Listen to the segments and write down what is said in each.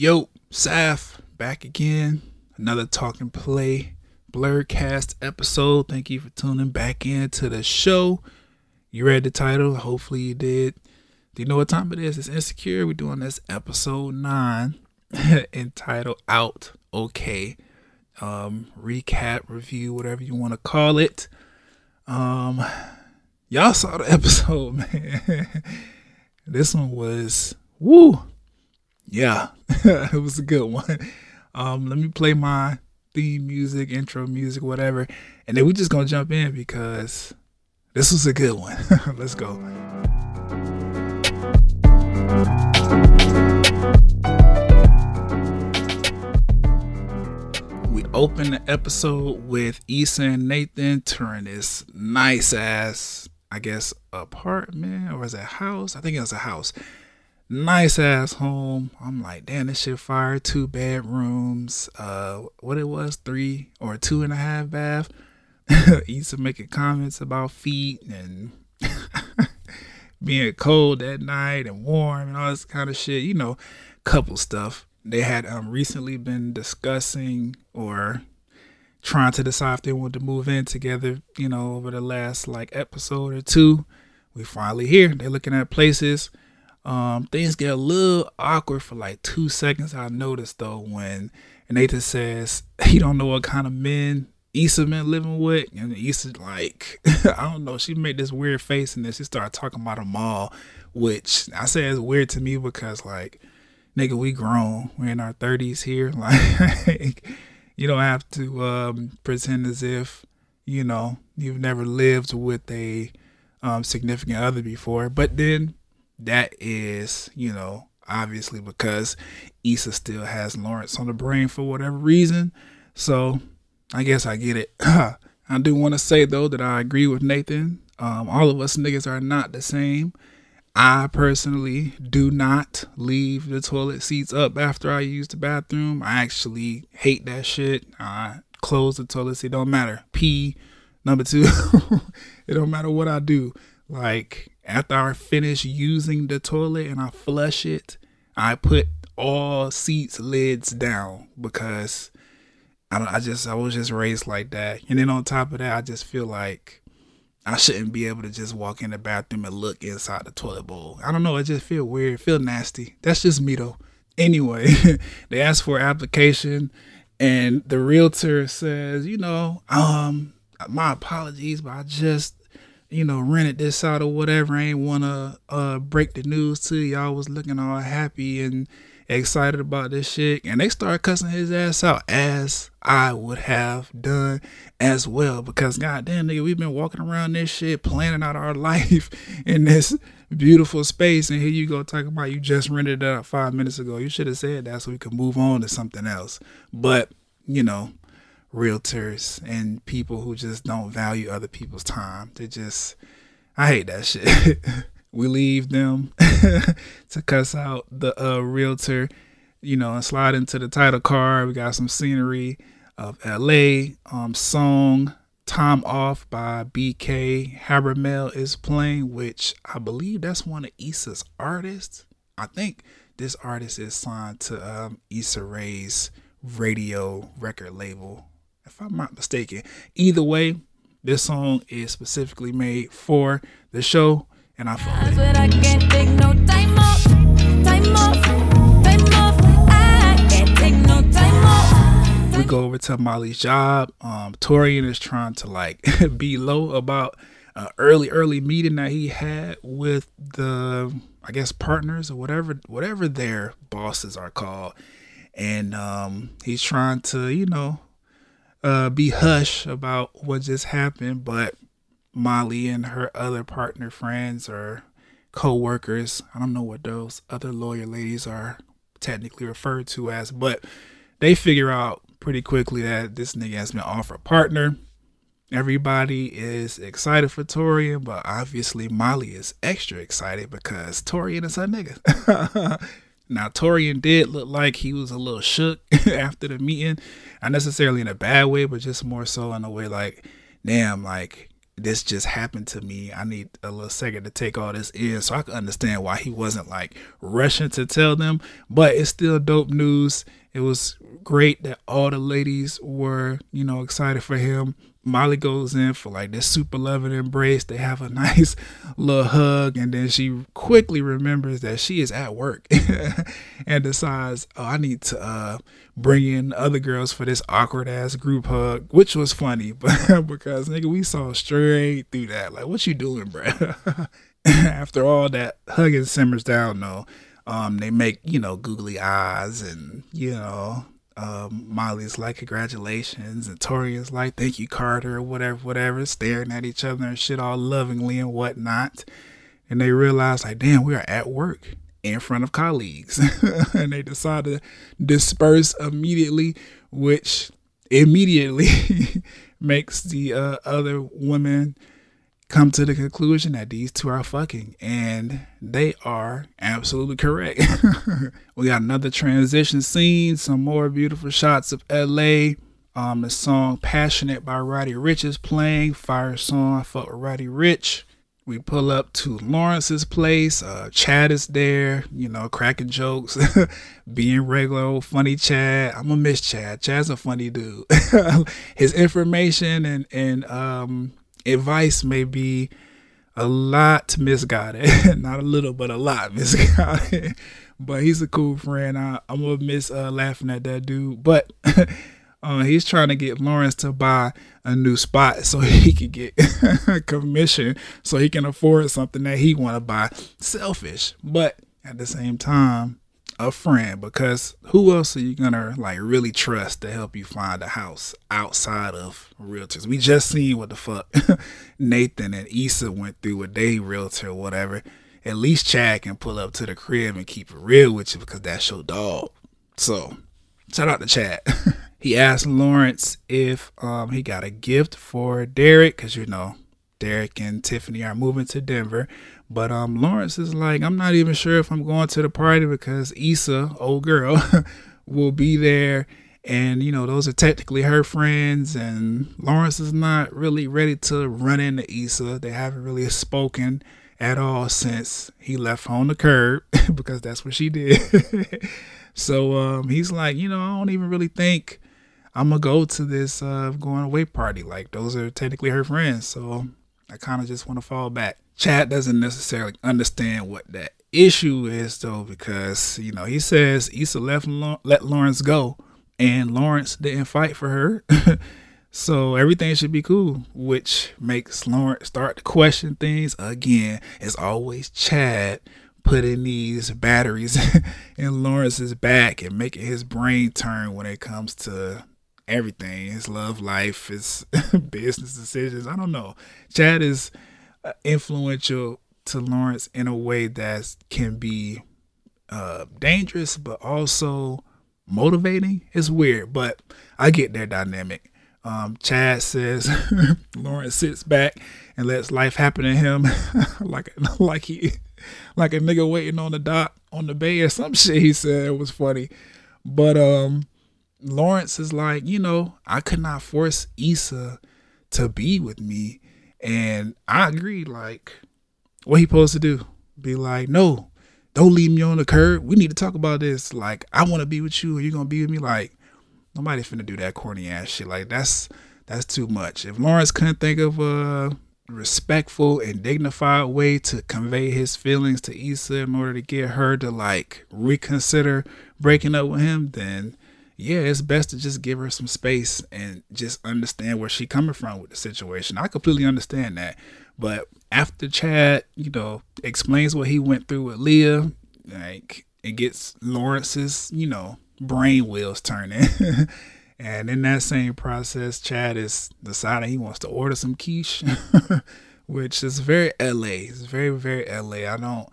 Yo, Saf, back again. Another talking play blurcast episode. Thank you for tuning back in to the show. You read the title? Hopefully you did. Do you know what time it is? It's Insecure. We're doing this episode nine entitled Out Okay. Um, recap, review, whatever you want to call it. Um, y'all saw the episode, man. this one was woo. Yeah, it was a good one. Um, let me play my theme music, intro music, whatever, and then we're just gonna jump in because this was a good one. Let's go. We open the episode with Issa and Nathan touring this nice ass, I guess, apartment or is it a house? I think it was a house. Nice ass home. I'm like, damn, this shit fire. Two bedrooms. Uh, what it was, three or two and a half bath. Issa making comments about feet and being cold at night and warm and all this kind of shit. You know, couple stuff they had um, recently been discussing or trying to decide if they wanted to move in together, you know, over the last like episode or two. We finally here. They're looking at places. Um, things get a little awkward for like two seconds. I noticed though when Nathan says he don't know what kind of men Issa been living with, and Issa like I don't know. She made this weird face, and then she started talking about them all, which I say is weird to me because like nigga, we grown. We're in our thirties here. Like, you don't have to um, pretend as if you know you've never lived with a um, significant other before. But then that is, you know, obviously because Issa still has Lawrence on the brain for whatever reason. So I guess I get it. I do want to say though that I agree with Nathan. Um, all of us niggas are not the same. I personally do not leave the toilet seats up after I use the bathroom. I actually hate that shit. I close the toilet seat. Don't matter. Pee. Number two, it don't matter what I do. Like after I finish using the toilet and I flush it, I put all seats lids down because I don't, I just I was just raised like that. And then on top of that, I just feel like I shouldn't be able to just walk in the bathroom and look inside the toilet bowl. I don't know. It just feel weird, feel nasty. That's just me though. Anyway, they asked for application, and the realtor says, you know, um, my apologies, but I just, you know, rented this out or whatever. I ain't wanna uh break the news to y'all. Was looking all happy and excited about this shit, and they started cussing his ass out as I would have done as well. Because goddamn, nigga, we've been walking around this shit, planning out our life in this beautiful space, and here you go talking about you just rented it out five minutes ago. You should have said that so we could move on to something else. But you know, realtors and people who just don't value other people's time, they just, I hate that shit. we leave them to cuss out the uh, realtor, you know, and slide into the title card. We got some scenery of LA. Um, song Time Off by BK Habermel is playing, which I believe that's one of Issa's artists. I think this artist is signed to um, Issa Rae's Raedio record label, if I'm not mistaken. Either way, this song is specifically made for the show and I fuck with it. I can't take no time off, time off, time off. I can't take no time off. We go over to Molly's job. Um, Taurean is trying to like be low about an early, early meeting that he had with the, I guess, partners or whatever, whatever their bosses are called, and um, he's trying to, you know, uh, be hush about what just happened, but Molly and her other partner friends or co-workers. I don't know what those other lawyer ladies are technically referred to as, but they figure out pretty quickly that this nigga has been offered a partner. Everybody is excited for Taurean, but obviously Molly is extra excited because Taurean is her nigga. now Taurean did look like he was a little shook after the meeting, not necessarily in a bad way, but just more so in a way like, damn, like this just happened to me. I need a little second to take all this in so I can understand why he wasn't like rushing to tell them. But it's still dope news. It was great that all the ladies were, you know, excited for him. Molly goes in for like this super loving embrace. They have a nice little hug, and then she quickly remembers that she is at work and decides, oh, I need to uh, bring in other girls for this awkward ass group hug, which was funny, but because nigga, we saw straight through that. Like, what you doing, bro? After all that hugging simmers down, though, um, they make you know googly eyes and you know um, Molly's like, congratulations. And Tori's like, thank you, Carter, or whatever, whatever, staring at each other and shit all lovingly and whatnot. And they realize, like, damn, we are at work in front of colleagues. and they decide to disperse immediately, which immediately makes the uh, other women come to the conclusion that these two are fucking and they are absolutely correct. We got another transition scene some more beautiful shots of la um the song passionate by roddy ricch is playing fire song i fuck with roddy ricch. We pull up to lawrence's place uh chad is there you know cracking jokes being regular old funny chad. I'm gonna miss chad. Chad's a funny dude. His information and and um advice may be a lot misguided, not a little, but a lot misguided. but he's a cool friend. I, am gonna miss uh, laughing at that dude. But uh, he's trying to get Lawrence to buy a new spot so he can get a commission, so he can afford something that he want to buy. Selfish, but at the same time, a friend because who else are you gonna like really trust to help you find a house outside of realtors? We just seen what the fuck Nathan and Issa went through with they realtor or whatever. At least Chad can pull up to the crib and keep it real with you because that's your dog. So shout out to Chad. he asked Lawrence if um, he got a gift for Derek because you know Derek and Tiffany are moving to Denver. But um, Lawrence is like, I'm not even sure if I'm going to the party because Issa, old girl, will be there. And, you know, those are technically her friends. And Lawrence is not really ready to run into Issa. They haven't really spoken at all since he left on the curb because that's what she did. so um, he's like, you know, I don't even really think I'm to go to this uh, going away party. Like, those are technically her friends. So I kind of just want to fall back. Chad doesn't necessarily understand what that issue is though, because you know he says Issa left let Lawrence go, and Lawrence didn't fight for her, so everything should be cool. Which makes Lawrence start to question things again. It's always Chad putting these batteries in Lawrence's back and making his brain turn when it comes to everything his love life his business decisions i don't know chad is uh, influential to Lawrence in a way that can be uh, dangerous, but also motivating. It's weird, but I get their dynamic. Um, Chad says Lawrence sits back and lets life happen to him, like like he like a nigga waiting on the dock on the bay or some shit. He said it was funny, but um, Lawrence is like, you know, I could not force Issa to be with me and I agree, like, what he supposed to do? Be like, no, don't leave me on the curb. We need to talk about this. Like, I want to be with you, and you're gonna be with me. Like, nobody finna do that corny ass shit. Like, that's that's too much. If Lawrence couldn't think of a respectful and dignified way to convey his feelings to Issa in order to get her to like reconsider breaking up with him, then yeah, it's best to just give her some space and just understand where she coming from with the situation. I completely understand that. But after Chad, you know, explains what he went through with Leah, like it gets Lawrence's, you know, brain wheels turning. and in that same process, Chad is deciding he wants to order some quiche, which is very LA. It's very, very LA. I don't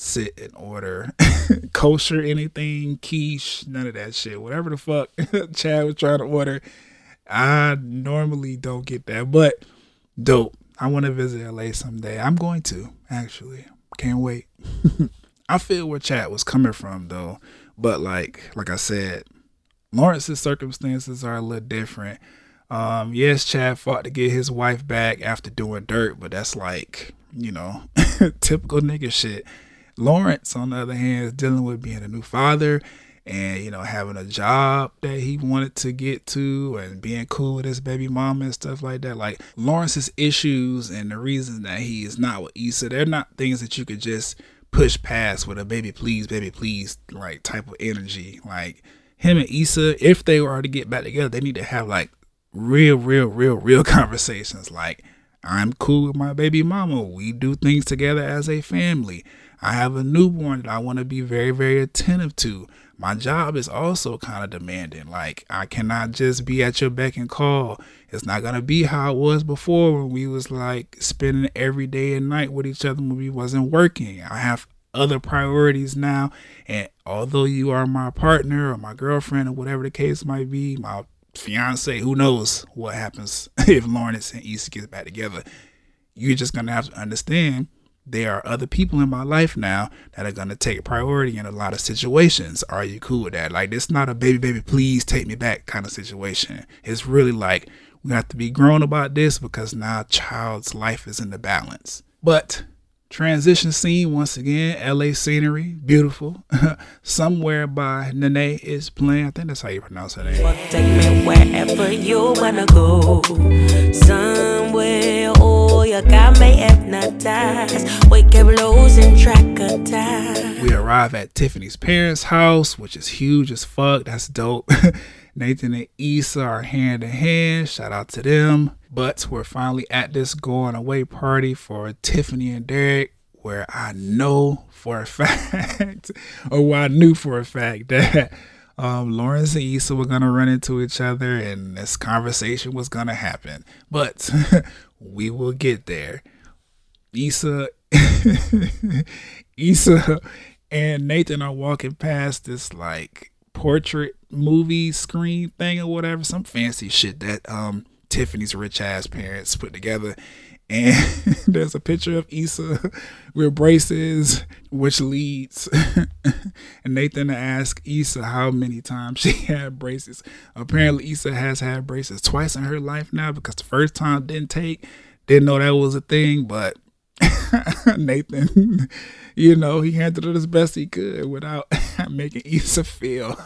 sit and order kosher anything, quiche, none of that shit. Whatever the fuck Chad was trying to order, I normally don't get that. But dope. I want to visit LA someday. I'm going to, actually. Can't wait. I feel where Chad was coming from though. But like like I said, Lawrence's circumstances are a little different. Um, yes, Chad fought to get his wife back after doing dirt, but that's like, you know, typical nigga shit. Lawrence, on the other hand, is dealing with being a new father and you know having a job that he wanted to get to and being cool with his baby mama and stuff like that. Like lawrence's issues and the reason that he is not with Issa they're not things that you could just push past with a baby please baby please like type of energy. Like him and Issa if they were to get back together they need to have like real real real real conversations. Like I'm cool with my baby mama. We do things together as a family I have a newborn that I want to be very very attentive to my job is also kind of demanding. Like I cannot just be at your beck and call. It's not gonna be how it was before when we was like spending every day and night with each other when we wasn't working. I have other priorities now, and although you are my partner or my girlfriend or whatever the case might be, my fiance, who knows what happens if Lawrence and Issa get back together. You're just gonna have to understand there are other people in my life now that are gonna take priority in a lot of situations. Are you cool with that? Like it's not a baby, baby, please take me back kind of situation. It's really like we have to be grown about this because now child's life is in the balance. But transition scene once again, LA scenery, beautiful. Somewhere by Nene is playing. I think that's how you pronounce her name. Take me wherever you wanna go. Somewhere oh, you got me hypnotized. Wake up losing track of time. We arrive at Tiffany's parents' house, which is huge as fuck. That's dope. Nathan and Issa are hand in hand. Shout out to them. But we're finally at this going away party for Tiffany and Derek, where I know for a fact, or where I knew for a fact that um, Lawrence and Issa were gonna run into each other, and this conversation was gonna happen. But we will get there. Issa, Issa, and Nathan are walking past this like portrait movie screen thing or whatever, some fancy shit that um Tiffany's rich ass parents put together. And there's a picture of Issa with braces, which leads Nathan asked Issa how many times she had braces. Apparently, Issa has had braces twice in her life now because the first time didn't take, didn't know that was a thing, but Nathan, you know, he handled it as best he could without making Issa feel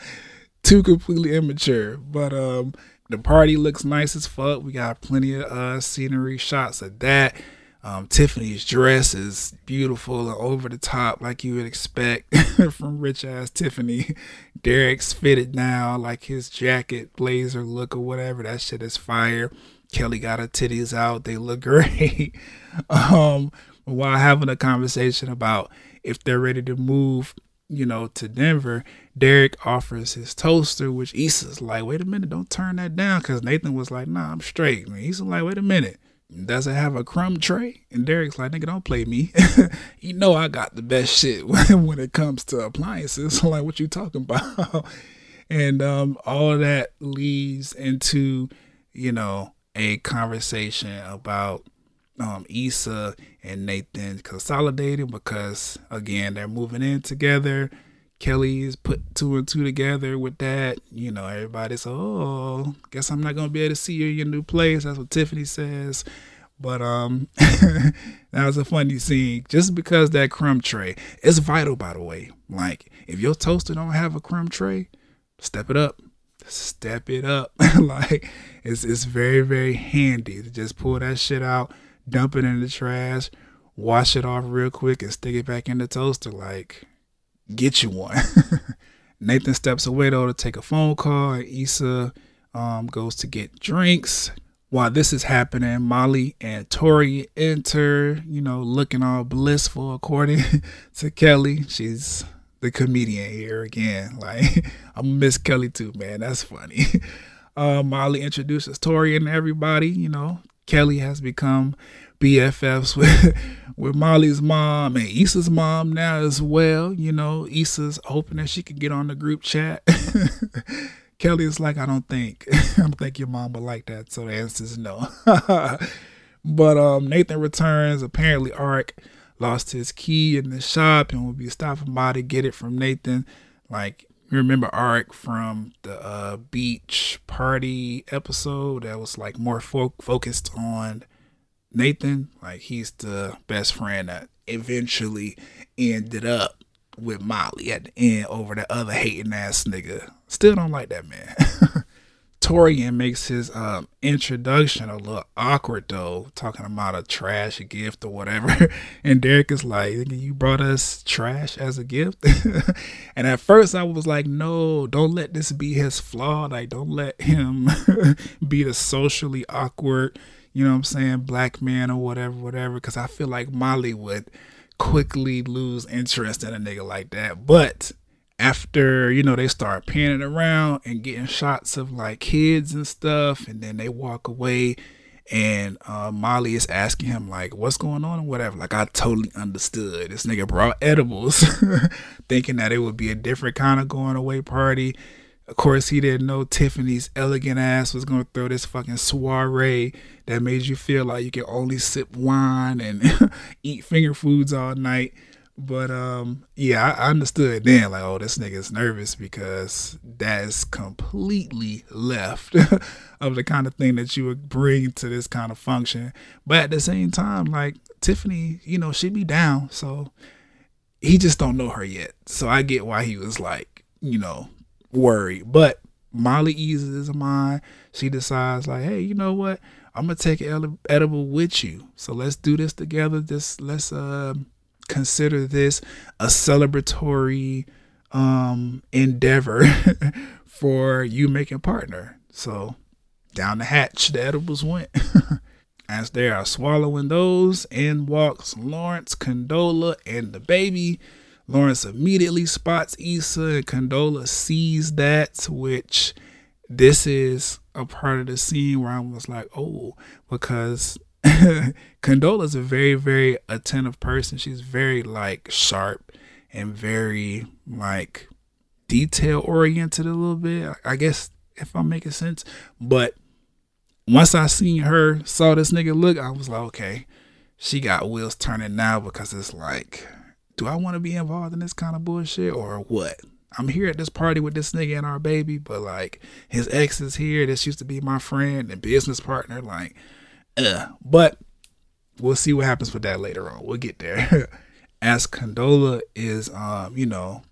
too completely immature. But um the party looks nice as fuck. We got plenty of uh scenery shots of that. Um, Tiffany's dress is beautiful and over the top, like you would expect from rich ass Tiffany. Derek's fitted now, like his jacket, blazer look, or whatever. That shit is fire. Kelly got her titties out. They look great. um, while having a conversation about if they're ready to move, you know, to Denver, Derek offers his toaster, which Issa's like, wait a minute, don't turn that down. Because Nathan was like, nah, I'm straight. Man, Issa's like, wait a minute. Does it have a crumb tray? And Derek's like, nigga, don't play me. you know I got the best shit when it comes to appliances. like, what you talking about? and um, all that leads into, you know, a conversation about um, Issa and Nathan consolidated because again they're moving in together. Kelly is put two and two together with that. You know, everybody's oh, guess I'm not gonna be able to see you in your new place. That's what Tiffany says. But um, that was a funny scene. Just because that crumb tray is vital, by the way. Like if your toaster don't have a crumb tray, step it up step it up. like it's it's very very handy to just pull that shit out, dump it in the trash, wash it off real quick, and stick it back in the toaster. Like get you one. Nathan steps away though to take a phone call. And Issa um, goes to get drinks. While this is happening, Molly and Tori enter, you know, looking all blissful according to Kelly. She's the comedian here again. Like I'm Miss Kelly too, man. That's funny. Uh, Molly introduces Tori and everybody. You know, Kelly has become BFFs with with Molly's mom and Issa's mom now as well. You know, Issa's hoping that she can get on the group chat. Kelly is like, I don't think, I don't think your mom would like that. So the answer is no. but um, Nathan returns. Apparently, Ark lost his key in the shop and will be stopping by to get it from Nathan. Like remember Arik from the uh, beach party episode that was like more fo- focused on Nathan. Like he's the best friend that eventually ended up with Molly at the end over the other hating ass nigga. Still don't like that man. Taurean makes his um, introduction a little awkward though, talking about a trash gift or whatever. And Derek is like, "You brought us trash as a gift." and at first, I was like, "No, don't let this be his flaw. Like, don't let him be the socially awkward, you know what I'm saying, black man or whatever, whatever." Because I feel like Molly would quickly lose interest in a nigga like that. But after you know they start panning around and getting shots of like kids and stuff and then they walk away and uh, molly is asking him like what's going on? and whatever. Like i totally understood. This nigga brought edibles thinking that it would be a different kind of going away party. Of course he didn't know tiffany's elegant ass was going to throw this fucking soiree that made you feel like you can only sip wine and eat finger foods all night but um, yeah, I understood then, like, oh, this nigga's nervous because that is completely left of the kind of thing that you would bring to this kind of function. But at the same time, like Tiffany, you know, she be down, so he just don't know her yet. So I get why he was like, you know, worried. But Molly eases his mind. She decides, like, hey, you know what? I'm gonna take edible with you. So let's do this together. Just let's uh consider this a celebratory um, endeavor for you making partner. So down the hatch, the edibles went. As they are swallowing those, in walks Lawrence, Condola, and the baby. Lawrence immediately spots Issa, and Condola sees that, which this is a part of the scene where I was like, oh, because Condola's a very, very attentive person. She's very like sharp and very like detail oriented a little bit. I guess if I'm making sense. But once I seen her, saw this nigga look, I was like, okay, she got wheels turning now because it's like, do I want to be involved in this kind of bullshit or what? I'm here at this party with this nigga and our baby, but like his ex is here. This used to be my friend and business partner. Like, uh, but we'll see what happens with that later on. We'll get there. As Condola is, um, you know,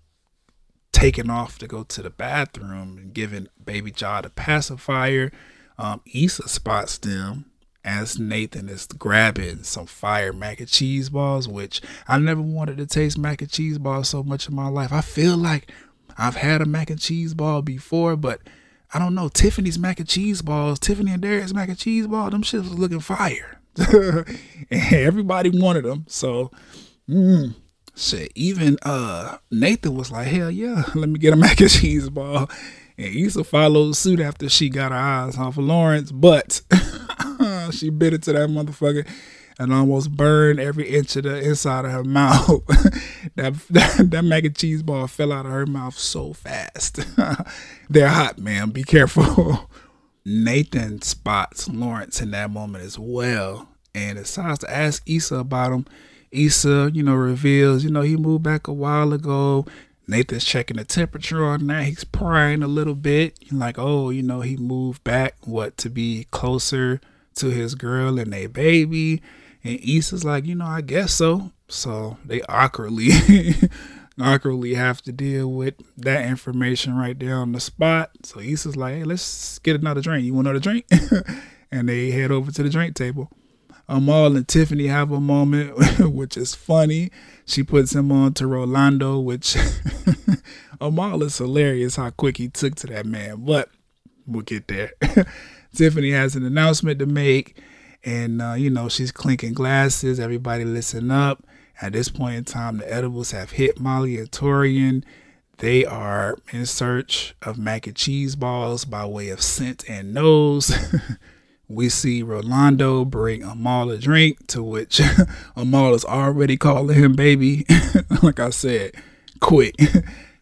taking off to go to the bathroom and giving Baby Jaw the pacifier, um, Issa spots them as Nathan is grabbing some fire mac and cheese balls, which I never wanted to taste mac and cheese balls so much in my life. I feel like I've had a mac and cheese ball before, but I don't know. Tiffany's mac and cheese balls, Tiffany and Derek's mac and cheese ball, them shits was looking fire. everybody wanted them. So, mm, shit. Even uh, Nathan was like, hell yeah, let me get a mac and cheese ball. And Issa followed suit after she got her eyes off of Lawrence, but she bit it to that motherfucker and almost burned every inch of the inside of her mouth. that, that, that mac and cheese ball fell out of her mouth so fast. They're hot, man. Be careful. Nathan spots Lawrence in that moment as well and decides to ask Issa about him. Issa, you know, reveals, you know, he moved back a while ago. Nathan's checking the temperature on that. He's prying a little bit. Like, oh, you know, he moved back, what, to be closer to his girl and their baby. And Issa's like, you know, I guess so. So they awkwardly awkwardly have to deal with that information right there on the spot. So Issa's like, hey, let's get another drink. You want another drink? and they head over to the drink table. Amal and Tiffany have a moment, which is funny. She puts him on to Rolando, which Amal is hilarious how quick he took to that man. But we'll get there. Tiffany has an announcement to make and uh, you know she's clinking glasses. Everybody listen up. At this point in time, the edibles have hit Molly and Taurean. They are in search of mac and cheese balls by way of scent and nose. we see Rolando bring Amal a drink, to which Amal is already calling him baby. like I said, quick.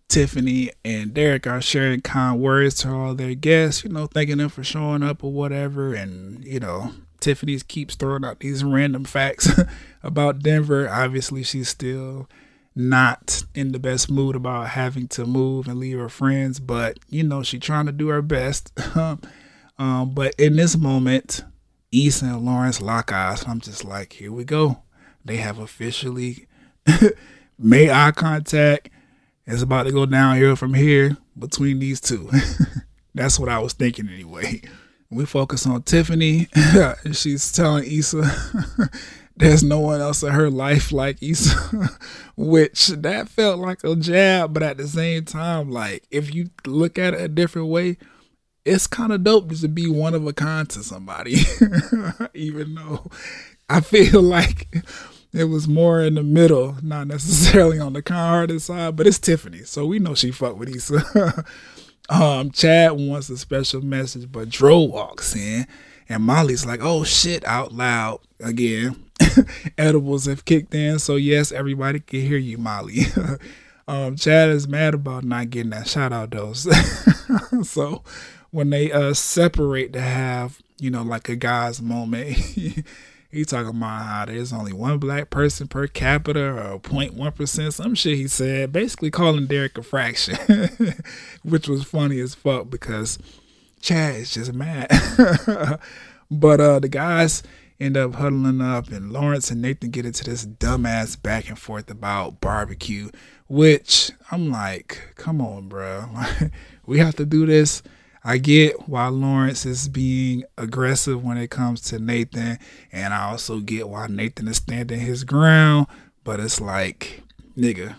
Tiffany and Derek are sharing kind words to all their guests, you know, thanking them for showing up or whatever, and you know, Tiffany keeps throwing out these random facts about Denver. Obviously, she's still not in the best mood about having to move and leave her friends, but you know, she's trying to do her best. um, but in this moment, Issa and Lawrence lock eyes. I'm just like, here we go. They have officially made eye contact. It's about to go downhill from here between these two. That's what I was thinking anyway. We focus on Tiffany. She's telling Issa there's no one else in her life like Issa, which that felt like a jab, but at the same time, like if you look at it a different way, it's kind of dope just to be one of a kind to somebody, even though I feel like it was more in the middle, not necessarily on the kind-hearted side, but it's Tiffany, so we know she fucked with Issa. Um, Chad wants a special message, but Dro walks in and Molly's like, oh shit, out loud again. Edibles have kicked in, so yes, everybody can hear you, Molly. um, Chad is mad about not getting that shout out dose. so when they uh separate to have, you know, like a guy's moment, he talking about how there's only one black person per capita or 0.1 percent, some shit he said, basically calling Derek a fraction, which was funny as fuck because Chad is just mad. but uh, the guys end up huddling up, and Lawrence and Nathan get into this dumbass back and forth about barbecue, which I'm like, come on, bro, we have to do this I get why Lawrence is being aggressive when it comes to Nathan, and I also get why Nathan is standing his ground. But it's like, nigga,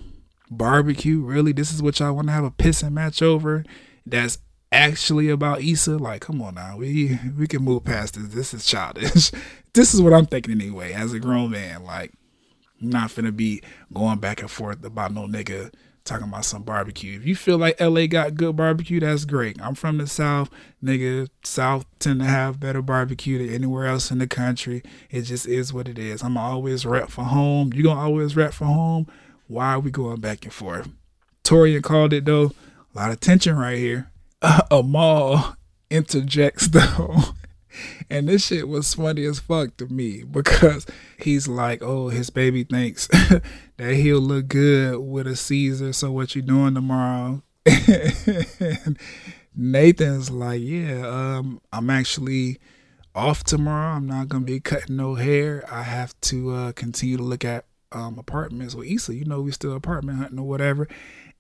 barbecue, really? This is what y'all want to have a pissing match over? That's actually about Issa? Like, come on now, we we can move past this. This is childish. this is what I'm thinking anyway, as a grown man. Like, I'm not finna be going back and forth about no nigga talking about some barbecue. If you feel like LA got good barbecue, that's great. I'm from the South, nigga. South tend to have better barbecue than anywhere else in the country. It just is what it is. I'm always rep for home. You gonna always rep for home. Why are we going back and forth? Taurean called it though. A lot of tension right here. Uh, Amal interjects though and this shit was funny as fuck to me because he's like, oh, his baby thinks that he'll look good with a Caesar. So what you doing tomorrow? Nathan's like, yeah, um, I'm actually off tomorrow. I'm not gonna be cutting no hair. I have to uh, continue to look at um, apartments with Issa. You know, we still apartment hunting or whatever.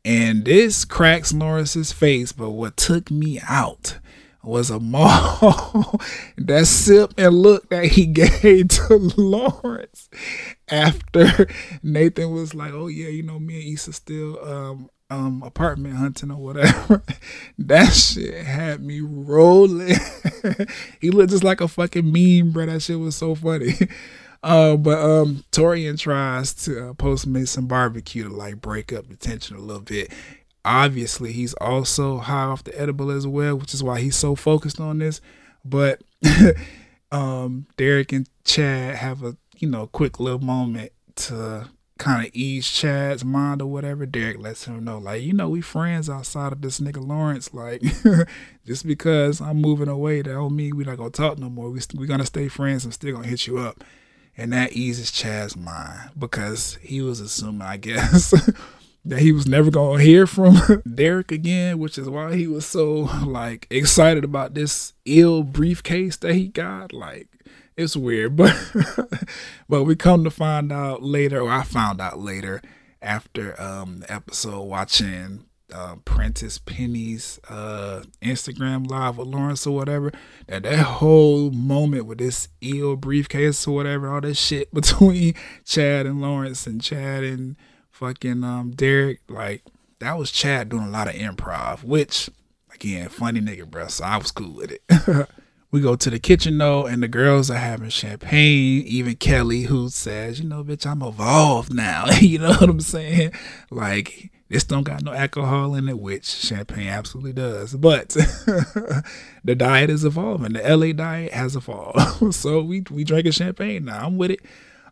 And this cracks Lawrence's face. But what took me out was Amal that sip and look that he gave to Lawrence after Nathan was like, "Oh yeah, you know me and Issa still um um apartment hunting or whatever." that shit had me rolling. he looked just like a fucking meme, bro. That shit was so funny. Uh, but um, Taurean tries to uh, postmate some barbecue to like break up the tension a little bit obviously he's also high off the edible as well, which is why he's so focused on this. But um, Derek and Chad have a you know quick little moment to kind of ease Chad's mind or whatever. Derek lets him know, like, you know, we friends outside of this nigga Lawrence. Like, just because I'm moving away, that don't mean we not gonna talk no more. We we gonna stay friends. I'm still gonna hit you up, and that eases Chad's mind because he was assuming, I guess. that he was never gonna hear from Derek again, which is why he was so like excited about this ill briefcase that he got. Like it's weird, but but we come to find out later, or I found out later after um the episode watching uh, Prentice Penny's uh, Instagram live with Lawrence or whatever, that that whole moment with this ill briefcase or whatever, all this shit between Chad and Lawrence and Chad and fucking um Derek, like that was Chad doing a lot of improv, which again, funny nigga, bro. So I was cool with it. we go to the kitchen though, and the girls are having champagne. Even Kelly, who says, you know, bitch, I'm evolved now. you know what I'm saying? Like this don't got no alcohol in it, which champagne absolutely does. But the diet is evolving. The LA diet has evolved. so we we drinking champagne now. I'm with it.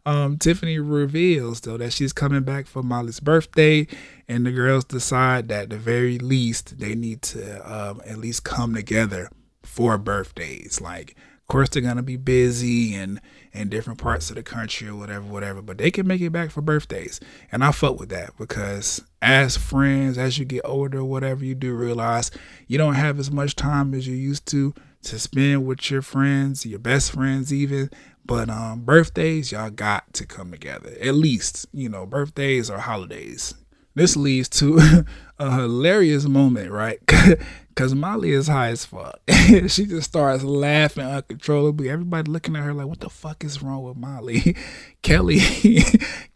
Um, Tiffany reveals though that she's coming back for Molly's birthday, and the girls decide that at the very least they need to um, at least come together for birthdays, like of course, they're gonna be busy and in different parts of the country or whatever, whatever. But they can make it back for birthdays, and I fuck with that because as friends, as you get older, whatever you do, realize you don't have as much time as you used to to spend with your friends, your best friends, even. But um, birthdays, y'all got to come together. At least, you know, birthdays or holidays. This leads to a hilarious moment, right? Cause Molly is high as fuck. she just starts laughing uncontrollably. Everybody looking at her like, what the fuck is wrong with Molly? Kelly,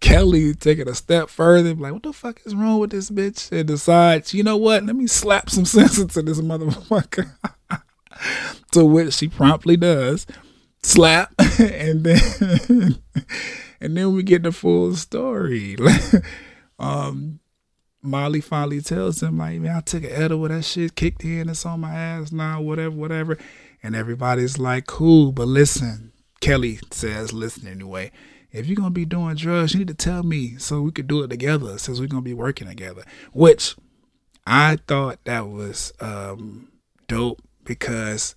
Kelly taking a step further, like, what the fuck is wrong with this bitch? And decides, you know what? Let me slap some sense into this motherfucker. to which she promptly does. Slap. and then and then we get the full story. um Molly finally tells him, like, man, I took an edible, with that shit kicked in, it's on my ass now, whatever, whatever. And everybody's like, cool, but listen, Kelly says, listen anyway, if you're gonna be doing drugs, you need to tell me so we could do it together, since we're gonna be working together. Which I thought that was um dope because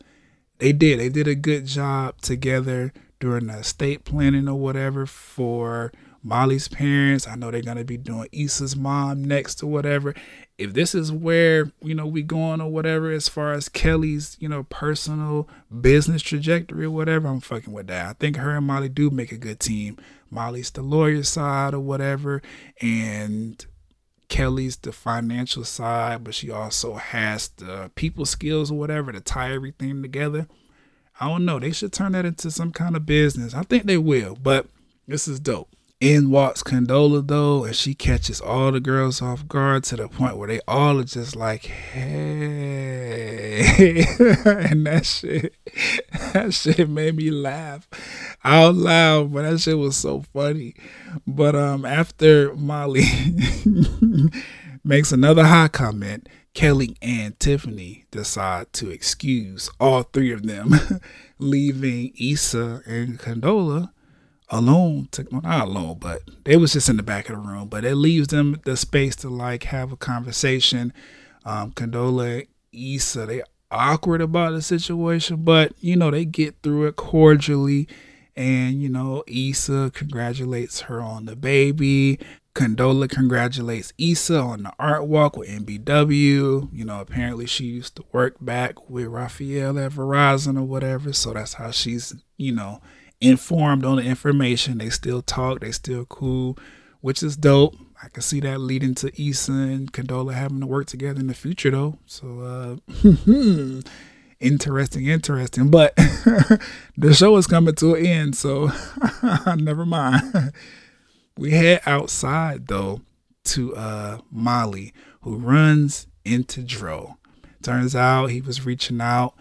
they did. They did a good job together during the estate planning or whatever for Molly's parents. I know they're gonna be doing Issa's mom next or whatever. If this is where you know we going or whatever, as far as Kelly's you know personal business trajectory or whatever, I'm fucking with that. I think her and Molly do make a good team. Molly's the lawyer side or whatever, and Kelly's the financial side, but she also has the people skills or whatever to tie everything together. I don't know. They should turn that into some kind of business. I think they will, but this is dope. In walks Condola though, and she catches all the girls off guard to the point where they all are just like, "Hey!" and that shit, that shit made me laugh out loud. But that shit was so funny. But um, after Molly makes another high comment, Kelly and Tiffany decide to excuse all three of them, leaving Issa and Condola alone to well, not alone but they was just in the back of the room but it leaves them the space to like have a conversation um condola Issa they awkward about the situation but you know they get through it cordially and you know Issa congratulates her on the baby Condola congratulates Issa on the art walk with NBW. You know, apparently she used to work back with Raphael at Verizon or whatever. So that's how she's, you know, informed on the information. They still talk, they still cool, which is dope. I can see that leading to Issa and Condola having to work together in the future though. So uh interesting, interesting. But the show is coming to an end, so never mind. we head outside though to uh Molly, who runs into Dro. Turns out he was reaching out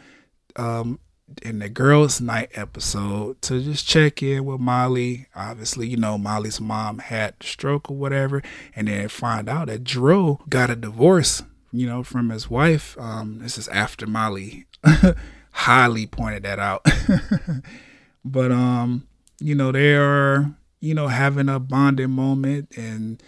um in the girls' night episode to just check in with Molly. Obviously, you know, Molly's mom had a stroke or whatever, and then find out that Dro got a divorce, you know, from his wife. Um, this is after Molly highly pointed that out. but um, you know, they are, you know, having a bonding moment and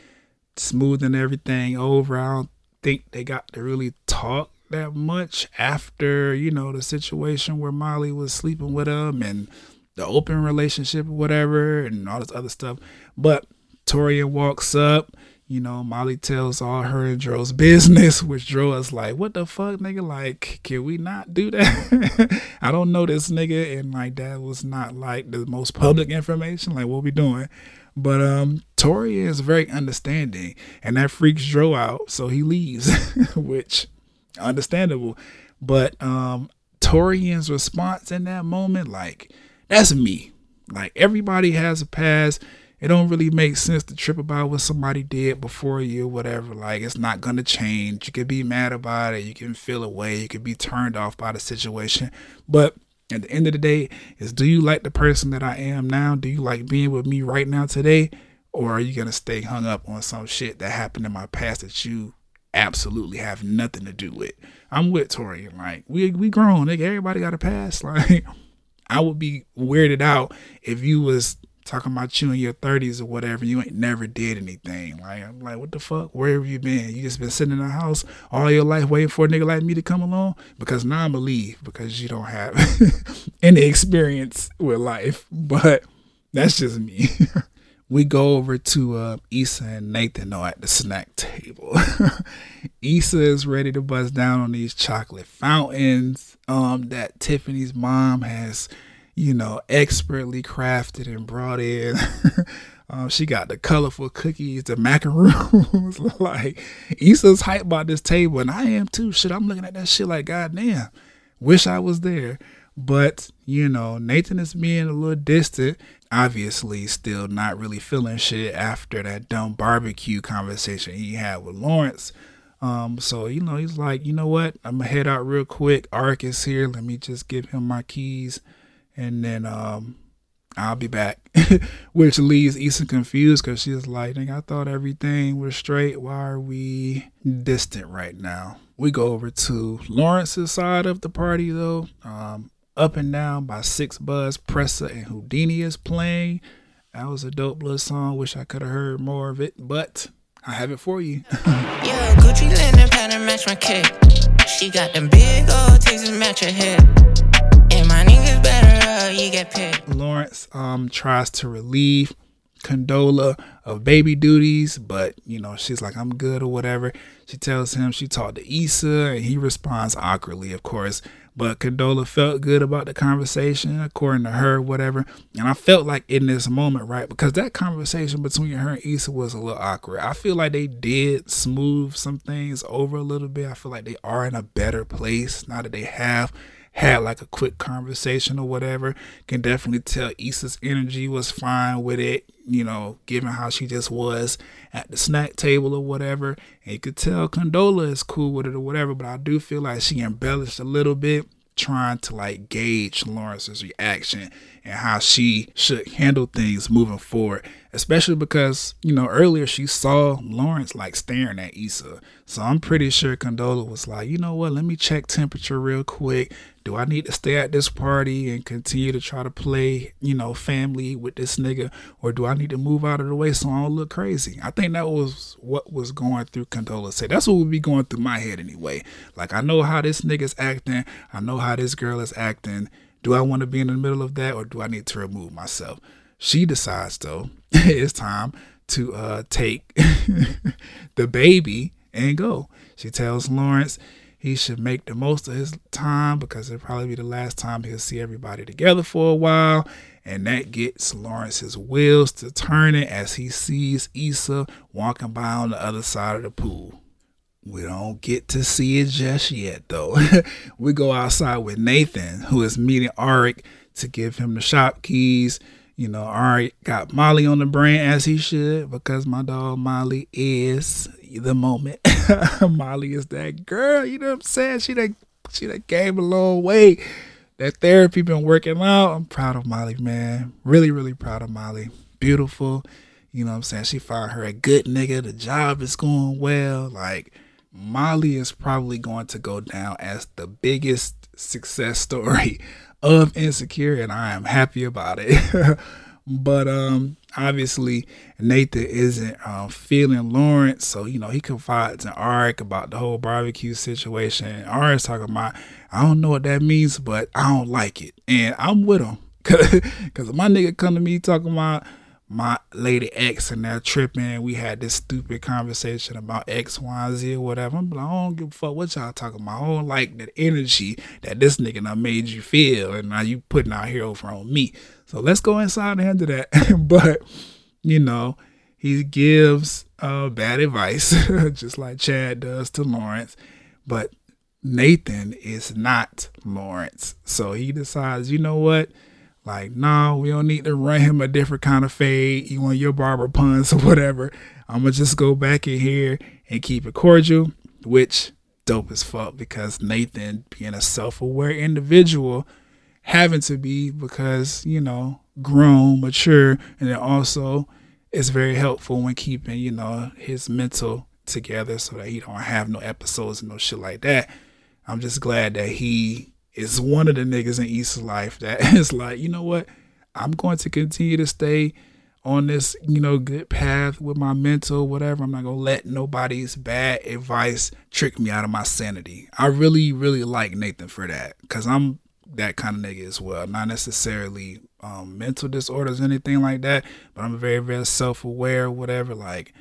smoothing everything over. I don't think they got to really talk that much after you know the situation where Molly was sleeping with him and the open relationship whatever and all this other stuff. But Taurean walks up, you know, Molly tells all her and Dro's business, which Dro is like, what the fuck, nigga? Like, can we not do that? I don't know this nigga, and like that was not like the most public information. Like, what we doing? But um Tori is very understanding and that freaks Dro out, so he leaves, which understandable. But um Taurean's response in that moment, like, that's me. Like everybody has a past. It don't really make sense to trip about what somebody did before you whatever. Like it's not gonna change. You can be mad about it, you can feel away, you can be turned off by the situation. But at the end of the day, is do you like the person that I am now? Do you like being with me right now today? Or are you gonna stay hung up on some shit that happened in my past that you absolutely have nothing to do with. I'm with Tori. Like we we grown, nigga. Everybody got a past. Like I would be weirded out if you was talking about you in your 30s or whatever. You ain't never did anything. Like, I'm like, what the fuck? Where have you been? You just been sitting in the house all your life waiting for a nigga like me to come along? Because now I'm going to leave because you don't have any experience with life. But that's just me. we go over to uh, Issa and Nathan though at the snack table. Issa is ready to bust down on these chocolate fountains um, that Tiffany's mom has you know, expertly crafted and brought in. um, she got the colorful cookies, the macaroons. like, Issa's hype about this table, and I am too. Shit, I'm looking at that shit like, God damn, wish I was there. But, you know, Nathan is being a little distant. Obviously, still not really feeling shit after that dumb barbecue conversation he had with Lawrence. Um, so you know, he's like, you know what? I'm gonna head out real quick. Arik is here. Let me just give him my keys and then um, I'll be back. Which leaves Issa confused because she's like, I thought everything was straight. Why are we distant right now? We go over to Lawrence's side of the party though. Um, up and Down by Six Buzz, Pressa, and Houdini is playing. That was a dope little song. Wish I could have heard more of it, but I have it for you. yeah, Gucci linen pattern match my kick. She got them big old titties match her hip you get paid. Lawrence um tries to relieve Condola of baby duties, but you know, she's like, I'm good or whatever. She tells him she talked to Issa and he responds awkwardly, of course. But Condola felt good about the conversation, according to her, whatever. And I felt like in this moment, right, because that conversation between her and Issa was a little awkward. I feel like they did smooth some things over a little bit. I feel like they are in a better place now that they have had like a quick conversation or whatever. Can definitely tell Issa's energy was fine with it, you know, given how she just was at the snack table or whatever. And you could tell Condola is cool with it or whatever, but I do feel like she embellished a little bit trying to like gauge Lawrence's reaction and how she should handle things moving forward. Especially because, you know, earlier she saw Lawrence like staring at Issa. So I'm pretty sure Condola was like, you know what, let me check temperature real quick. Do I need to stay at this party and continue to try to play, you know, family with this nigga? Or do I need to move out of the way so I don't look crazy? I think that was what was going through Condola's head. That's what would be going through my head anyway. Like I know how this nigga's acting. I know how this girl is acting do I want to be in the middle of that or do I need to remove myself? She decides though it's time to uh, take the baby and go. She tells Lawrence he should make the most of his time because it'll probably be the last time he'll see everybody together for a while. And that gets Lawrence's wheels to turning as he sees Issa walking by on the other side of the pool. We don't get to see it just yet, though. we go outside with Nathan, who is meeting Arik to give him the shop keys. You know, Arik got Molly on the brain as he should because my dog Molly is the moment. Molly is that girl, you know what I'm saying? She that she that came a long way. That therapy been working out. I'm proud of Molly, man. Really, really proud of Molly. Beautiful. You know what I'm saying? She found her a good nigga. The job is going well. Like Molly is probably going to go down as the biggest success story of Insecure, and I am happy about it. but um, obviously, Nathan isn't um, feeling Lawrence, so you know he confides in Arik about the whole barbecue situation. Arik's talking about, I don't know what that means, but I don't like it, and I'm with him because my nigga come to me talking about my lady X and they're tripping. We had this stupid conversation about X, Y, Z or whatever. I'm like, I don't give a fuck what y'all talking about. I don't like that energy that this nigga done made you feel. And now you putting out here over on me. So let's go inside and handle that. but, you know, he gives uh, bad advice, just like Chad does to Lawrence. But Nathan is not Lawrence. So he decides, you know what? Like, no, we don't need to run him a different kind of fade. You want your barber puns or whatever. I'm gonna just go back in here and keep it cordial, which dope as fuck because Nathan being a self-aware individual, having to be because, you know, grown, mature, and then also it's very helpful when keeping, you know, his mental together so that he don't have no episodes and no shit like that. I'm just glad that he is one of the niggas in Issa's life that is like, you know what? I'm going to continue to stay on this, you know, good path with my mental, whatever. I'm not gonna let nobody's bad advice trick me out of my sanity. I really, really like Nathan for that. Cause I'm that kind of nigga as well. Not necessarily um, mental disorders, anything like that, but I'm very, very self aware, whatever. Like,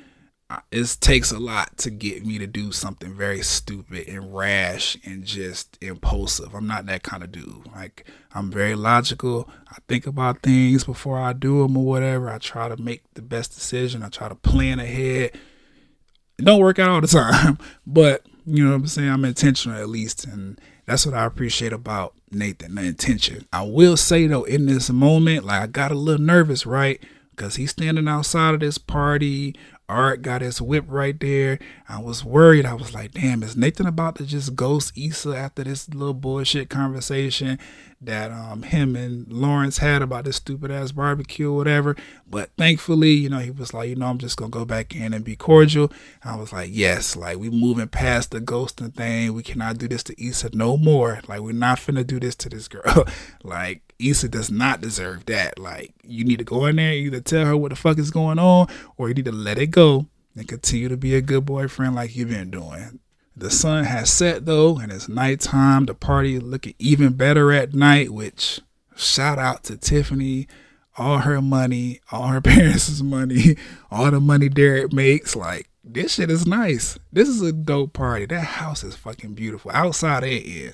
it takes a lot to get me to do something very stupid and rash and just impulsive. I'm not that kind of dude. Like I'm very logical. I think about things before I do them or whatever. I try to make the best decision. I try to plan ahead. It don't work out all the time, but you know what I'm saying. I'm intentional at least, and that's what I appreciate about Nathan. The intention. I will say though, in this moment, like I got a little nervous, right? Because he's standing outside of this party Arik got his whip right there. I was worried. I was like, damn, is Nathan about to just ghost Issa after this little bullshit conversation that um him and Lawrence had about this stupid ass barbecue or whatever? But thankfully, you know, he was like, you know, I'm just gonna go back in and be cordial. I was like, yes, like we moving past the ghosting thing. We cannot do this to Issa no more. Like we're not finna do this to this girl. like Issa does not deserve that. Like, you need to go in there, either tell her what the fuck is going on, or you need to let it go and continue to be a good boyfriend like you've been doing. The sun has set though, and it's nighttime. The party looking even better at night, which shout out to Tiffany. All her money, all her parents' money, all the money Derek makes. Like, this shit is nice. This is a dope party. That house is fucking beautiful. Outside and in.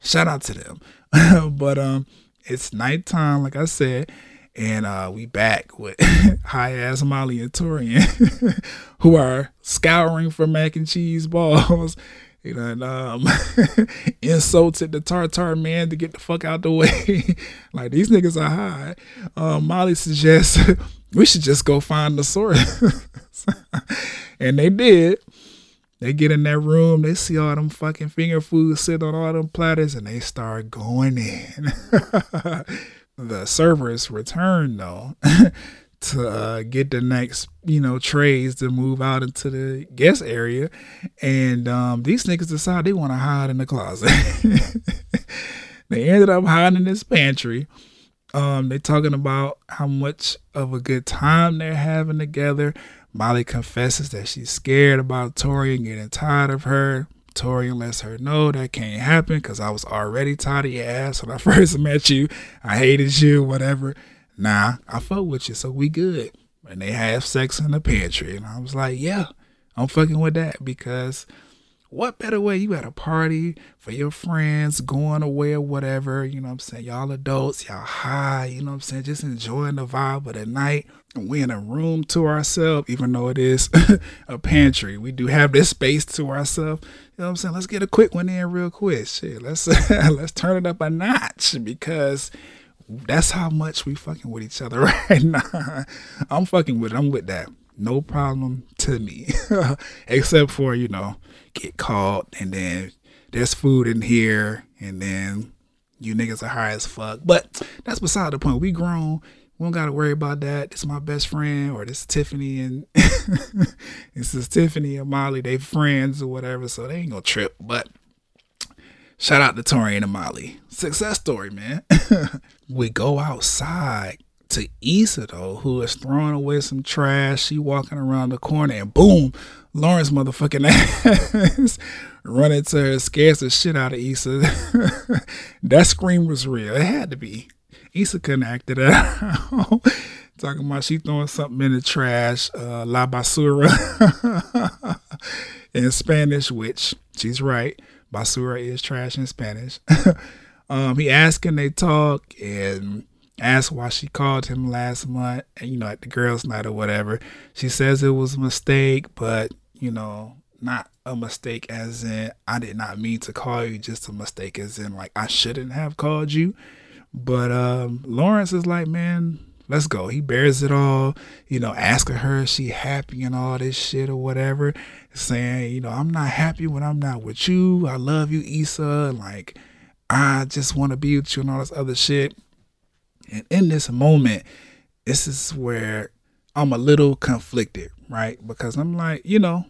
Shout out to them. but um it's nighttime, like I said, and uh, we back with high ass Molly and Taurean, who are scouring for mac and cheese balls. You know, and um, insulted the Tartar man to get the fuck out the way. like these niggas are high. Um, Molly suggests we should just go find the source, and they did. They get in that room, they see all them fucking finger foods sitting on all them platters, and they start going in. The servers return though to uh, get the next, you know, trays to move out into the guest area, and um, these niggas decide they want to hide in the closet. they ended up hiding in this pantry. Um, they talking about how much of a good time they're having together. Molly confesses that she's scared about Taurean getting tired of her. Taurean lets her know that can't happen because I was already tired of your ass when I first met you. I hated you, whatever. Nah, I fuck with you, so we good. And they have sex in the pantry. And I was like, yeah, I'm fucking with that because what better way? You at a party for your friends going away or whatever you know what i'm saying? Y'all adults y'all high you know what i'm saying? Just enjoying the vibe of the night. And we in a room to ourselves even though it is a pantry. We do have this space to ourselves. You know what i'm saying? Let's get a quick one in real quick. Shit let's let's turn it up a notch because that's how much we fucking with each other right now. I'm fucking with it. I'm with that no problem to me except for you know get caught and then there's food in here and then you niggas are high as fuck. But that's beside the point. We grown. We don't gotta worry about that. It's my best friend, or this is Tiffany and this is Tiffany and Molly. They friends or whatever, so they ain't gonna trip. But shout out to Taurean and Molly. Success story, man. we go outside to Issa though, who is throwing away some trash. She walking around the corner and boom, Lawrence motherfucking ass running to her, scares the shit out of Issa. that scream was real. It had to be. Issa couldn't act it out. Talking about she throwing something in the trash, uh, la basura in Spanish, which she's right. Basura is trash in Spanish. um, he asking they talk and asked why she called him last month, and you know, at the girls' night or whatever. She says it was a mistake, but you know, not a mistake as in I did not mean to call you, just a mistake as in like I shouldn't have called you. But um, Lawrence is like, man, let's go. He bears it all, you know, asking her is she happy and all this shit or whatever. Saying, you know, I'm not happy when I'm not with you. I love you, Issa. Like, I just want to be with you and all this other shit. And in this moment, this is where I'm a little conflicted, right? Because I'm like, you know,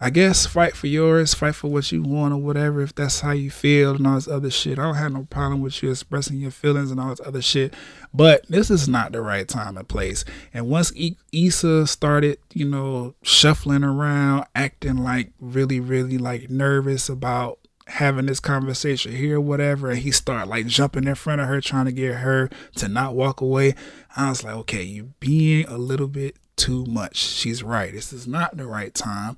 I guess fight for yours, fight for what you want or whatever, if that's how you feel and all this other shit. I don't have no problem with you expressing your feelings and all this other shit. But this is not the right time and place. And once Issa started, you know, shuffling around, acting like really, really like nervous about having this conversation here, whatever, and he started like jumping in front of her, trying to get her to not walk away. I was like, okay, you being a little bit too much. She's right. This is not the right time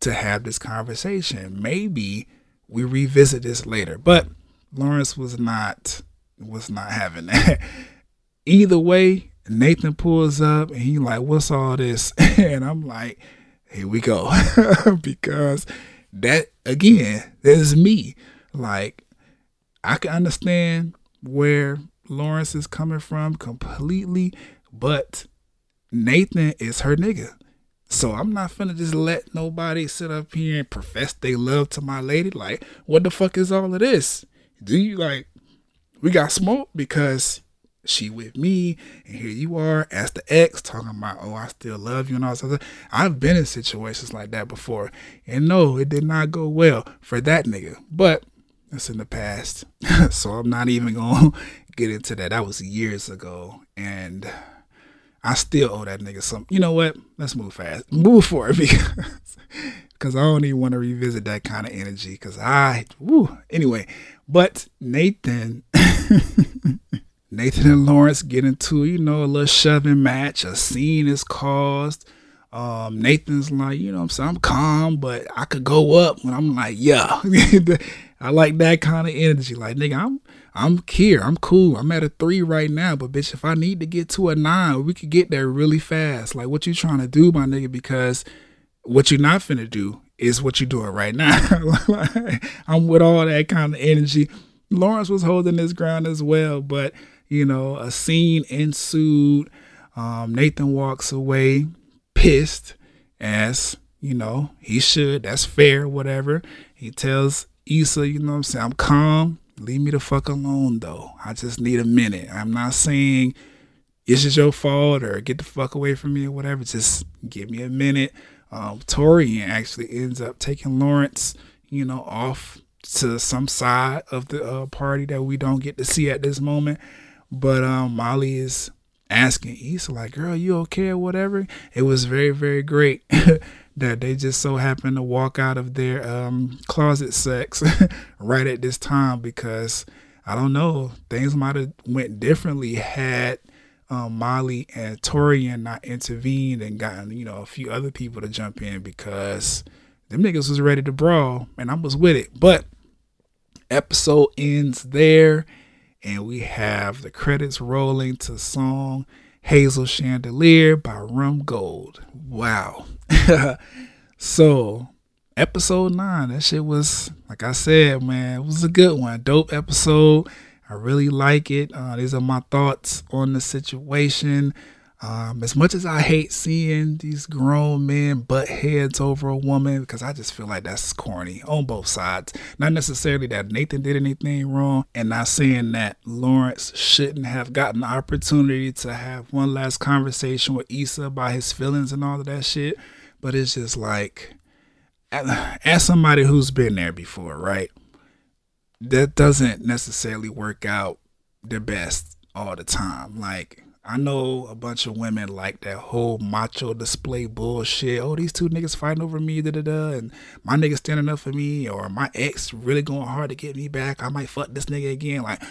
to have this conversation. Maybe we revisit this later. But Lawrence was not was not having that. Either way, Nathan pulls up and he like, "What's all this?" and I'm like, "Here we go," because that again, that is me. Like, I can understand where Lawrence is coming from completely, but Nathan is her nigga. So I'm not finna just let nobody sit up here and profess they love to my lady. Like, what the fuck is all of this? Do you like we got smoke because she with me and here you are as the ex talking about oh I still love you and all this other I've been in situations like that before. And no, it did not go well for that nigga. But that's in the past. so I'm not even gonna get into that. That was years ago. And I still owe that nigga some. You know what? Let's move fast. Move forward because because I don't even want to revisit that kind of energy. Because I, woo. Anyway, but Nathan, Nathan and Lawrence get into you know a little shoving match. A scene is caused. Um, Nathan's like, you know, I'm saying I'm calm, but I could go up when I'm like, yeah. I like that kind of energy. Like, nigga, I'm I'm here. I'm cool. I'm at a three right now. But bitch, if I need to get to a nine, we could get there really fast. Like what you trying to do, my nigga, because what you're not finna do is what you're doing right now. I'm with all that kind of energy. Lawrence was holding his ground as well, but you know, a scene ensued. Um, Nathan walks away pissed, as you know, he should. That's fair, whatever. He tells Issa, you know I'm saying, I'm calm. Leave me the fuck alone though. I just need a minute. I'm not saying it's just your fault or get the fuck away from me or whatever. Just give me a minute. Um, Taurean actually ends up taking Lawrence, you know, off to some side of the uh, party that we don't get to see at this moment. But um, Molly is asking Issa, like, girl, you okay or whatever? It was very, very great that they just so happened to walk out of their um, closet sex right at this time because I don't know, things might have went differently had um, Molly and Taurean not intervened and gotten, you know, a few other people to jump in because them niggas was ready to brawl and I was with it. But episode ends there and we have the credits rolling to song Hazel Chandelier by Rum Gold. Wow. so, episode nine, that shit was, like I said, man, it was a good one. Dope episode. I really like it. Uh, these are my thoughts on the situation. Um, as much as I hate seeing these grown men butt heads over a woman, because I just feel like that's corny on both sides. Not necessarily that Nathan did anything wrong, and not saying that Lawrence shouldn't have gotten the opportunity to have one last conversation with Issa about his feelings and all of that shit. But it's just like, as somebody who's been there before, right? That doesn't necessarily work out the best all the time. Like, I know a bunch of women like that whole macho display bullshit. Oh, these two niggas fighting over me, da da da, and my nigga standing up for me, or my ex really going hard to get me back. I might fuck this nigga again. Like,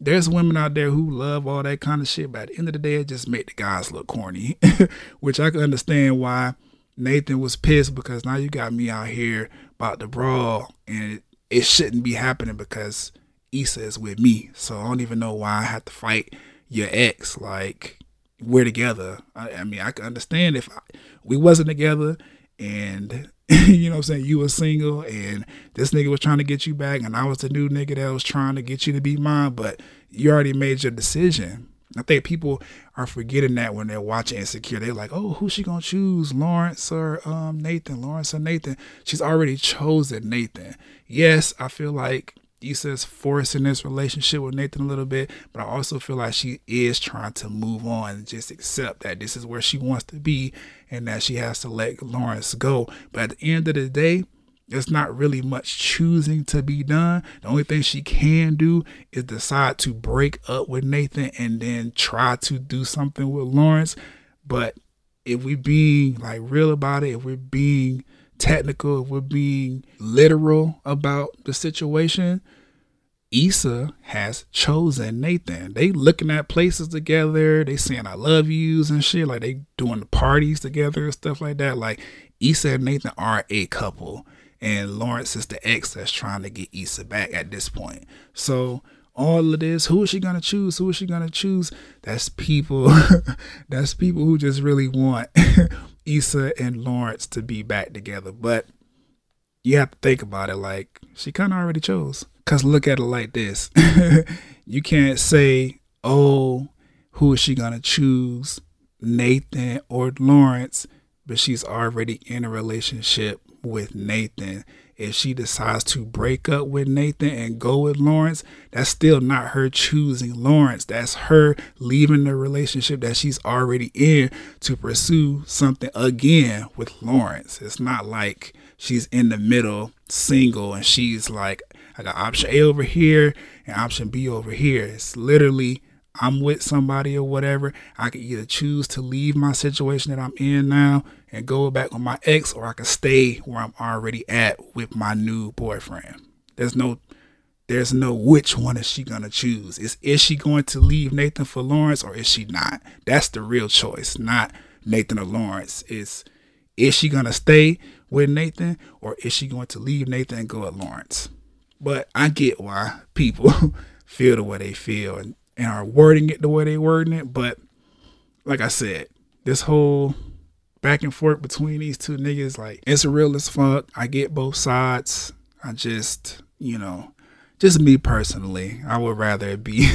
there's women out there who love all that kind of shit, but at the end of the day, it just make the guys look corny, which I can understand why Nathan was pissed because now you got me out here about the brawl, and it, it shouldn't be happening because Issa is with me. So I don't even know why I have to fight your ex. Like we're together. I, I mean, I can understand if I, we wasn't together and you know I'm saying, you were single and this nigga was trying to get you back and I was the new nigga that was trying to get you to be mine, but you already made your decision. I think people are forgetting that when they're watching Insecure. They're like, oh, who's she gonna choose? Lawrence or um, Nathan? Lawrence or Nathan? She's already chosen Nathan. Yes, I feel like Issa's forcing this relationship with Nathan a little bit, but I also feel like she is trying to move on and just accept that this is where she wants to be and that she has to let Lawrence go. But at the end of the day, there's not really much choosing to be done. The only thing she can do is decide to break up with Nathan and then try to do something with Lawrence. But if we're being like real about it, if we're being technical, if we're being literal about the situation, Issa has chosen Nathan. They looking at places together. They saying I love yous and shit. Like they doing the parties together and stuff like that. Like Issa and Nathan are a couple. And Lawrence is the ex that's trying to get Issa back at this point. So all of this, who is she gonna choose? Who is she gonna choose? That's people that's people who just really want Issa and Lawrence to be back together. But you have to think about it like she kind of already chose. Cause look at it like this: you can't say, "Oh, who is she gonna choose, Nathan or Lawrence?" But she's already in a relationship with Nathan. If she decides to break up with Nathan and go with Lawrence, that's still not her choosing Lawrence. That's her leaving the relationship that she's already in to pursue something again with Lawrence. It's not like she's in the middle single and she's like, I got option A over here and option B over here. It's literally I'm with somebody or whatever, I can either choose to leave my situation that I'm in now and go back with my ex, or I can stay where I'm already at with my new boyfriend. There's no there's no which one is she gonna choose. Is is she going to leave Nathan for Lawrence or is she not? That's the real choice, not Nathan or Lawrence. Is is she gonna stay with Nathan or is she going to leave Nathan and go with Lawrence? But I get why people feel the way they feel and and are wording it the way they wording it. But like I said, this whole back and forth between these two niggas, like it's real as fuck. I get both sides. I just, you know, just me personally, I would rather be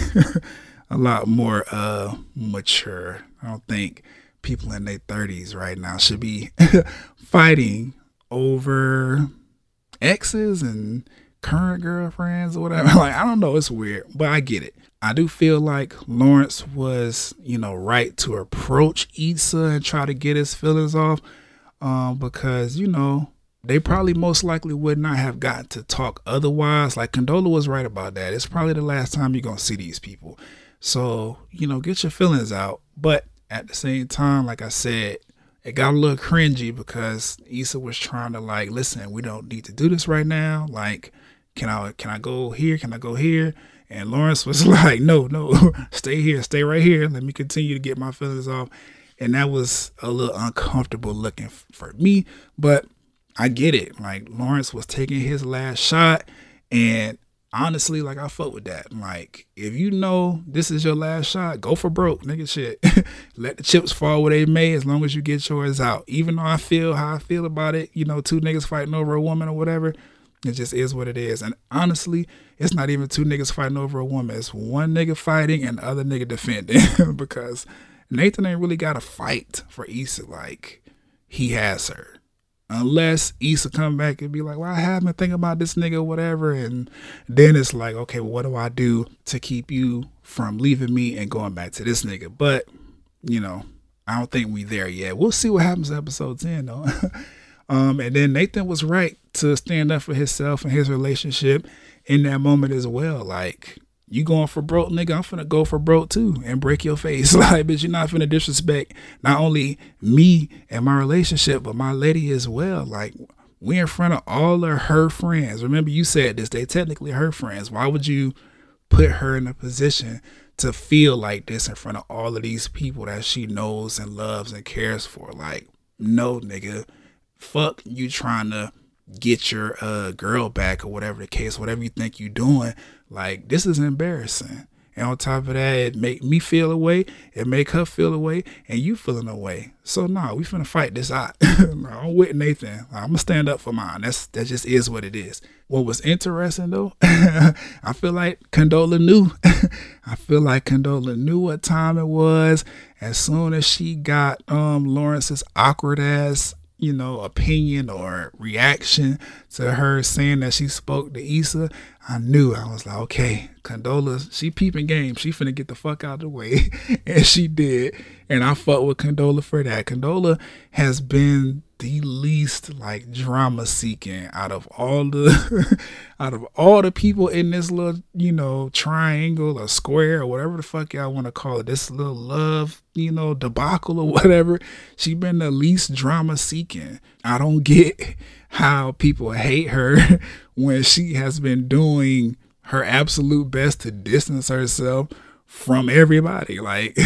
a lot more uh mature. I don't think people in their thirties right now should be fighting over exes and current girlfriends or whatever. Like I don't know, it's weird, but I get it. I do feel like Lawrence was, you know, right to approach Issa and try to get his feelings off, um, because you know they probably most likely would not have gotten to talk otherwise. Like Condola was right about that. It's probably the last time you're gonna see these people. So you know, get your feelings out. But at the same time, like I said, it got a little cringy because Issa was trying to like, listen, we don't need to do this right now. Like, can I can I go here? Can I go here? And Lawrence was like, no, no, stay here, stay right here. Let me continue to get my feelings off. And that was a little uncomfortable looking for me, but I get it. Like Lawrence was taking his last shot, and honestly, like I fuck with that. Like if you know this is your last shot, go for broke, nigga. Shit, let the chips fall where they may, as long as you get yours out. Even though I feel how I feel about it, you know, two niggas fighting over a woman or whatever. It just is what it is. And honestly, it's not even two niggas fighting over a woman. It's one nigga fighting and other nigga defending because Nathan ain't really got to fight for Issa like he has her. Unless Issa come back and be like, well, I have been thinking about this nigga, whatever. And then it's like, okay, well, what do I do to keep you from leaving me and going back to this nigga? But, you know, I don't think we there yet. We'll see what happens episode 10 though. Um, and then Nathan was right to stand up for himself and his relationship in that moment as well. Like, you going for broke, nigga, I'm finna go for broke too and break your face. like, bitch, you're not finna disrespect not only me and my relationship, but my lady as well. Like, we in front of all of her friends. Remember, you said this, they technically her friends. Why would you put her in a position to feel like this in front of all of these people that she knows and loves and cares for? Like, no, nigga fuck you trying to get your uh girl back or whatever the case, whatever you think you're doing. Like this is embarrassing. And on top of that, it make me feel away, it make her feel away, and you feeling away. So nah, we finna fight this out. I'm with Nathan. I'm gonna stand up for mine. That's that just is what it is. What was interesting though, I feel like Condola knew. I feel like Condola knew what time it was. As soon as she got um Lawrence's awkward ass you know, opinion or reaction to her saying that she spoke to Issa, I knew I was like, okay, Condola, she peeping game. She finna get the fuck out of the way. and she did. And I fuck with Condola for that. Condola has been the least like drama seeking out of all the out of all the people in this little you know triangle or square or whatever the fuck y'all want to call it this little love you know debacle or whatever she been the least drama seeking. I don't get how people hate her when she has been doing her absolute best to distance herself from everybody like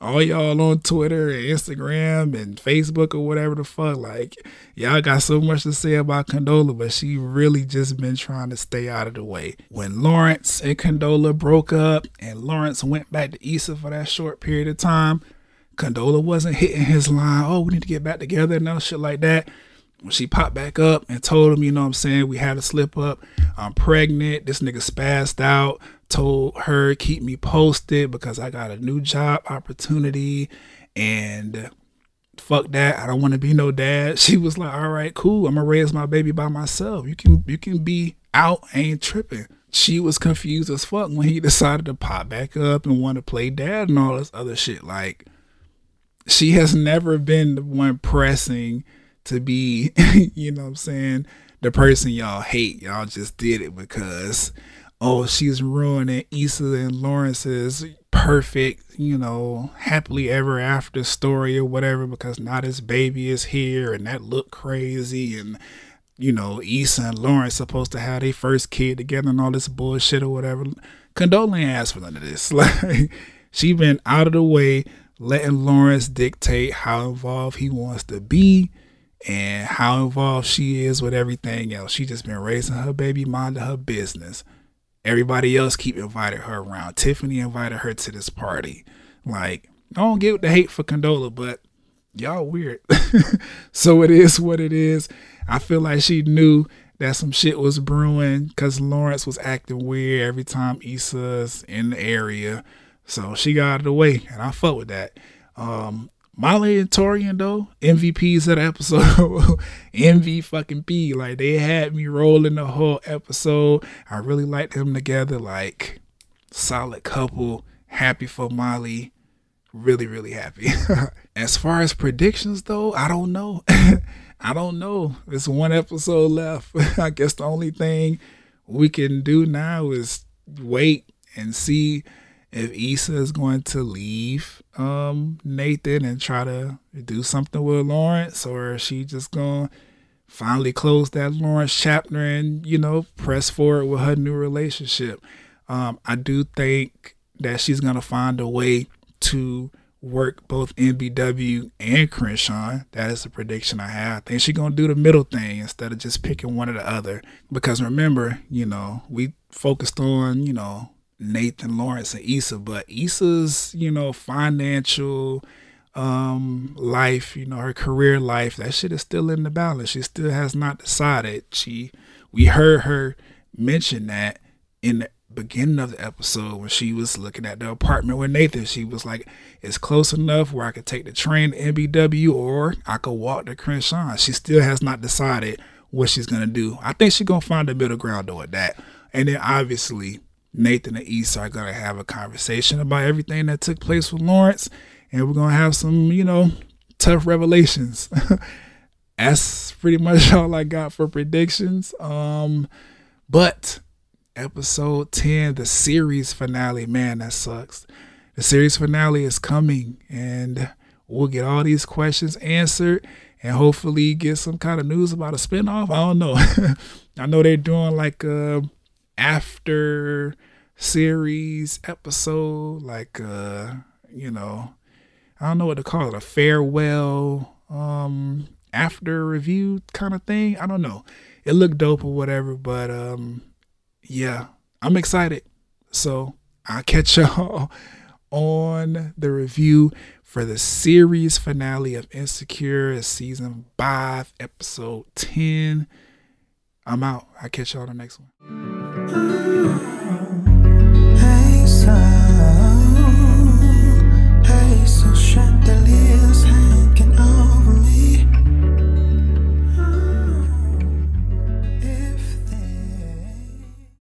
all y'all on Twitter and Instagram and Facebook or whatever the fuck, like y'all got so much to say about Condola, but she really just been trying to stay out of the way. When Lawrence and Condola broke up and Lawrence went back to Issa for that short period of time, Condola wasn't hitting his line, oh, we need to get back together and no shit like that. When she popped back up and told him, you know what I'm saying, we had a slip up, I'm pregnant, this nigga spazzed out told her keep me posted because I got a new job opportunity and fuck that I don't want to be no dad. She was like, "All right, cool. I'm to raise my baby by myself. You can you can be out ain't tripping." She was confused as fuck when he decided to pop back up and want to play dad and all this other shit like she has never been the one pressing to be, you know what I'm saying, the person y'all hate. Y'all just did it because oh, she's ruining Issa and Lawrence's perfect, you know, happily ever after story or whatever because now this baby is here and that look crazy and you know, Issa and Lawrence supposed to have their first kid together and all this bullshit or whatever. Condola ain't asked for none of this. Like she been out of the way, letting Lawrence dictate how involved he wants to be and how involved she is with everything else. She just been raising her baby, minding her business. Everybody else keep inviting her around. Tiffany invited her to this party. Like, I don't get the hate for Condola, but y'all weird. so it is what it is. I feel like she knew that some shit was brewing because Lawrence was acting weird every time Issa's in the area. So she got out of the way, and I fuck with that. Um, Molly and Taurean though, MVPs of the episode. MV fucking P. Like they had me rolling the whole episode. I really liked them together. Like solid couple. Happy for Molly. Really, really happy. as far as predictions though, I don't know. I don't know. There's one episode left. I guess the only thing we can do now is wait and see if Issa is going to leave um, Nathan and try to do something with Lawrence, or is she just gonna finally close that Lawrence chapter and you know press forward with her new relationship? Um, I do think that she's gonna find a way to work both MBW and Crenshaw. That is a prediction I have. I think she's gonna do the middle thing instead of just picking one or the other. Because remember, you know, we focused on, you know, Nathan Lawrence and Issa, but Issa's, you know, financial um life, you know, her career life, that shit is still in the balance. She still has not decided. She we heard her mention that in the beginning of the episode when she was looking at the apartment with Nathan. She was like, It's close enough where I could take the train to MBW or I could walk to Crenshaw. She still has not decided what she's gonna do. I think she's gonna find a middle ground though at that. And then obviously Nathan and Issa are going to have a conversation about everything that took place with Lawrence. And we're going to have some, you know, tough revelations. That's pretty much all I got for predictions. Um, but episode 10, the series finale, man, that sucks. The series finale is coming and we'll get all these questions answered and hopefully get some kind of news about a spinoff. I don't know. I know they're doing like a after series episode, like uh, you know, I don't know what to call it, a farewell um after review kind of thing. I don't know. It looked dope or whatever, but um yeah, I'm excited. So I'll catch y'all on the review for the series finale of Insecure season five, episode 10. I'm out. I'll catch y'all on the next one.